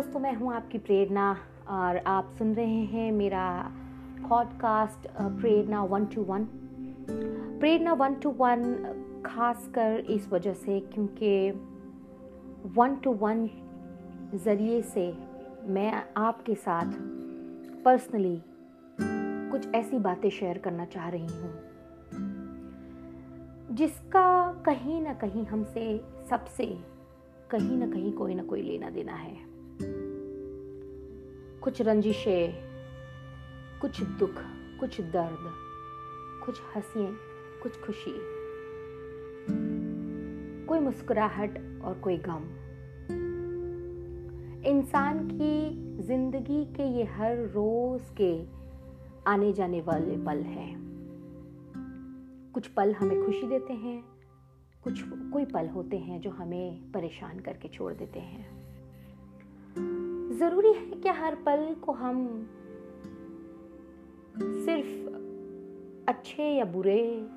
दोस्तों, मैं हूँ आपकी प्रेरणा और आप सुन रहे हैं मेरा podcast Prerna one two one Prerna one two one खास कर इस वजह से क्योंकि वन टू वन ज़रिए से मैं आपके साथ पर्सनली कुछ ऐसी बातें शेयर करना चाह रही हूँ, जिसका कहीं ना कहीं हमसे सबसे कहीं ना कहीं कोई ना कोई लेना देना है। कुछ रंजिशें, कुछ दुख, कुछ दर्द, कुछ हंसियाँ कुछ खुशी। कोई मुस्कुराहट और कोई गम। इंसान की ज़िंदगी के ये हर रोज के आने जाने वाले पल हैं। कुछ पल हमें खुशी देते हैं, कुछ कोई पल होते हैं जो हमें परेशान करके छोड़ देते हैं। ज़रूरी है कि हर पल को हम सिर्फ़ अच्छे या बुरे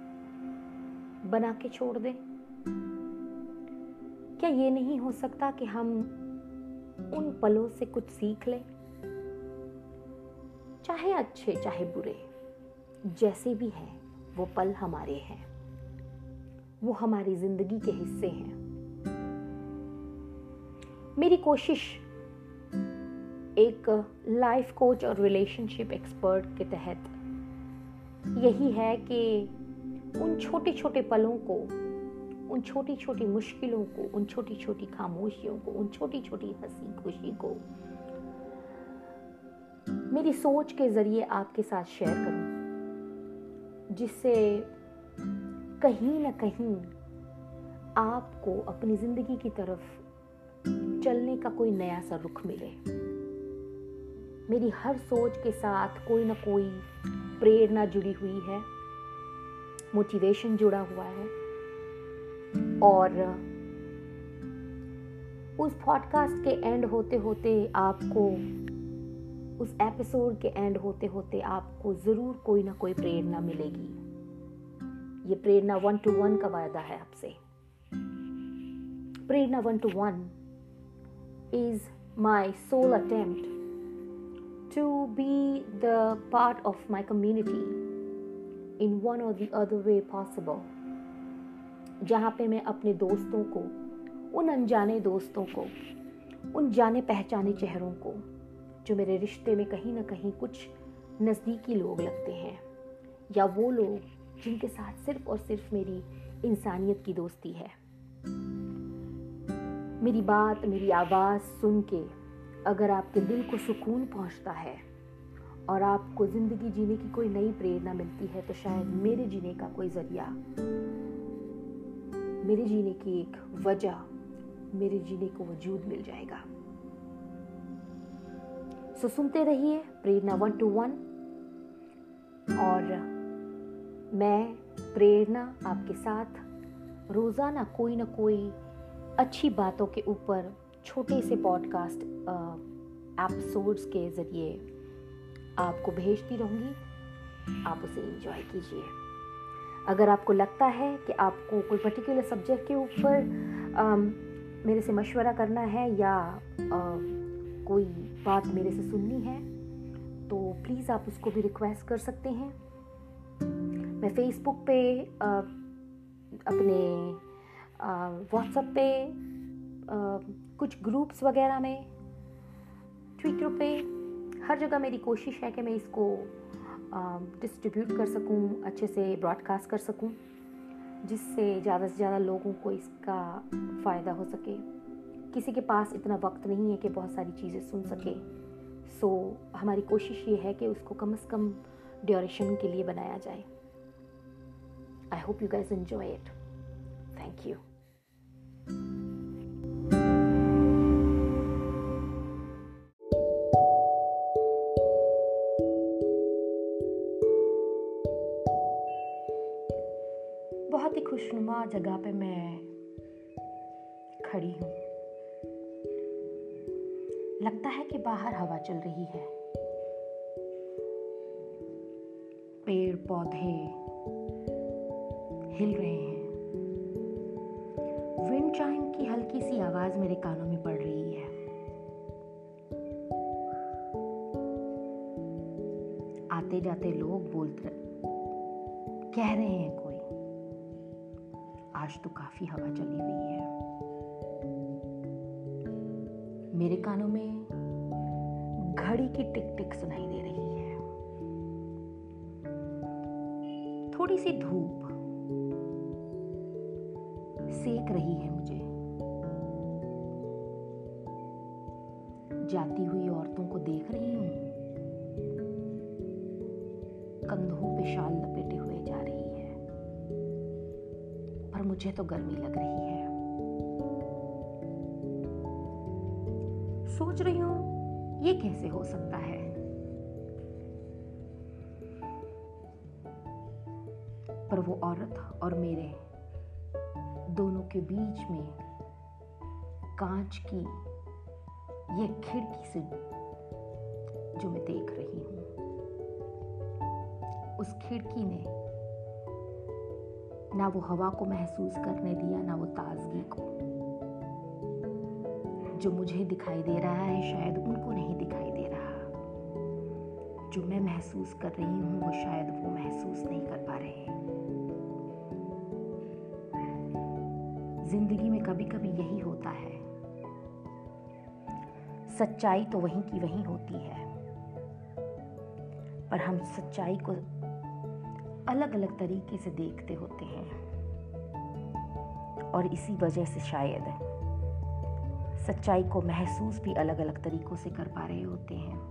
बना के छोड़ दें। क्या ये नहीं हो सकता कि हम उन पलों से कुछ सीख लें? चाहे अच्छे, चाहे बुरे, जैसे भी हैं, वो पल हमारे हैं। वो हमारी ज़िंदगी के हिस्से हैं। मेरी कोशिश एक लाइफ कोच और रिलेशनशिप एक्सपर्ट के तहत। यही है कि उन छोटे छोटे पलों को, उन छोटी छोटी मुश्किलों को, उन छोटी छोटी खामोशियों को, उन छोटी छोटी हँसी खुशी को मेरी सोच के ज़रिए आपके साथ शेयर करूँ, जिससे कहीं ना कहीं आपको अपनी ज़िंदगी की तरफ़ चलने का कोई नया सा रुख मिले। मेरी हर सोच के साथ कोई ना कोई प्रेरणा जुड़ी हुई है मोटिवेशन जुड़ा हुआ है और उस पॉडकास्ट के एंड होते होते आपको, उस एपिसोड के एंड होते होते आपको ज़रूर कोई ना कोई प्रेरणा मिलेगी। ये प्रेरणा वन टू वन का वायदा है आपसे। Prerna one two one is my sole attempt to be the part of my community in one or the other way possible जहाँ पे मैं अपने दोस्तों को, उन अनजाने दोस्तों को, उन जाने पहचाने चेहरों को, जो मेरे रिश्ते में कहीं ना कहीं कुछ नज़दीकी लोग लगते हैं, या वो लोग जिनके साथ सिर्फ़ और सिर्फ़ मेरी इंसानियत की दोस्ती है। मेरी बात, मेरी आवाज़ सुन के अगर आपके दिल को सुकून पहुँचता है और आपको ज़िंदगी जीने की कोई नई प्रेरणा मिलती है तो शायद मेरे जीने का कोई ज़रिया, मेरे जीने की एक वजह, मेरे जीने को वजूद मिल जाएगा। सो सुनते रहिए प्रेरणा वन टू वन। और मैं प्रेरणा आपके साथ। रोज़ाना कोई ना कोई अच्छी बातों के ऊपर छोटे से पॉडकास्ट एपिसोड्स के ज़रिए आपको भेजती रहूँगी। आप उसे इंजॉय कीजिए। अगर आपको लगता है कि आपको कोई पर्टिकुलर सब्जेक्ट के ऊपर मेरे से मशवरा करना है या आ, कोई बात मेरे से सुननी है तो प्लीज़ आप उसको भी रिक्वेस्ट कर सकते हैं। मैं फेसबुक पे आ, अपने व्हाट्सएप पे आ, कुछ ग्रुप्स वगैरह में ट्विटर पे हर जगह मेरी कोशिश है कि मैं इसको डिस्ट्रीब्यूट कर सकूँ अच्छे से ब्रॉडकास्ट कर सकूँ जिससे ज़्यादा से ज़्यादा लोगों को इसका फ़ायदा हो सके। किसी के पास इतना वक्त नहीं है कि बहुत सारी चीज़ें सुन सके। सो so, हमारी कोशिश ये है कि उसको कम से कम ड्यूरेशन के लिए बनाया जाए। I hope you guys enjoy it thank you. खुशनुमा जगह पे मैं खड़ी हूँ। लगता है कि बाहर हवा चल रही है। पेड़ पौधे हिल रहे हैं। विंड चाइम की हल्की सी आवाज़ मेरे कानों में पड़ रही है। आते जाते लोग बोल कह रहे हैं आज तो काफ़ी हवा चली हुई है। मेरे कानों में घड़ी की टिक टिक सुनाई दे रही है। थोड़ी सी धूप सेक रही है मुझे। जाती हुई औरतों को देख मुझे तो गर्मी लग रही है। सोच रही हूँ, ये कैसे हो सकता है? पर वो औरत और मेरे दोनों के बीच में कांच की, ये खिड़की से जो मैं देख रही हूँ, उस खिड़की ने ना वो हवा को महसूस करने दिया, ना वो ताजगी को। जो मुझे दिखाई दे रहा है, शायद उनको नहीं दिखाई दे रहा। जो मैं महसूस कर रही हूँ, वो शायद वो महसूस नहीं कर पा रहे ज़िंदगी में कभी कभी यही होता है। सच्चाई तो वहीं की वहीं होती है। पर हम सच्चाई को अलग अलग तरीके से देखते होते हैं। और इसी वजह से शायद सच्चाई को महसूस भी अलग अलग तरीकों से कर पा रहे होते हैं।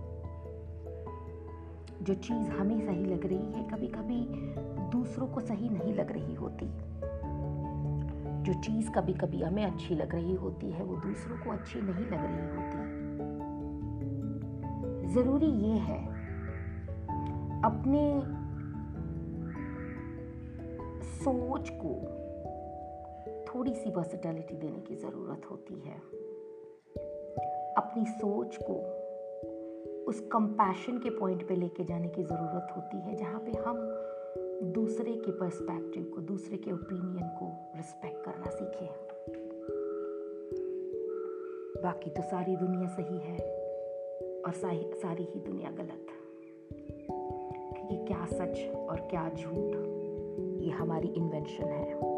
जो चीज़ हमें सही लग रही है कभी कभी दूसरों को सही नहीं लग रही होती। जो चीज़ कभी कभी हमें अच्छी लग रही होती है, वो दूसरों को अच्छी नहीं लग रही होती। ज़रूरी ये है, अपने सोच को थोड़ी सी वर्सिटैलिटी देने की ज़रूरत होती है। अपनी सोच को उस कंपैशन के पॉइंट पे लेके जाने की ज़रूरत होती है, जहाँ पे हम दूसरे के पर्सपेक्टिव को, दूसरे के ओपिनियन को रिस्पेक्ट करना सीखें। बाकी तो सारी दुनिया सही है और सारी ही दुनिया गलत। क्योंकि क्या सच और क्या झूठ ये हमारी इन्वेंशन है।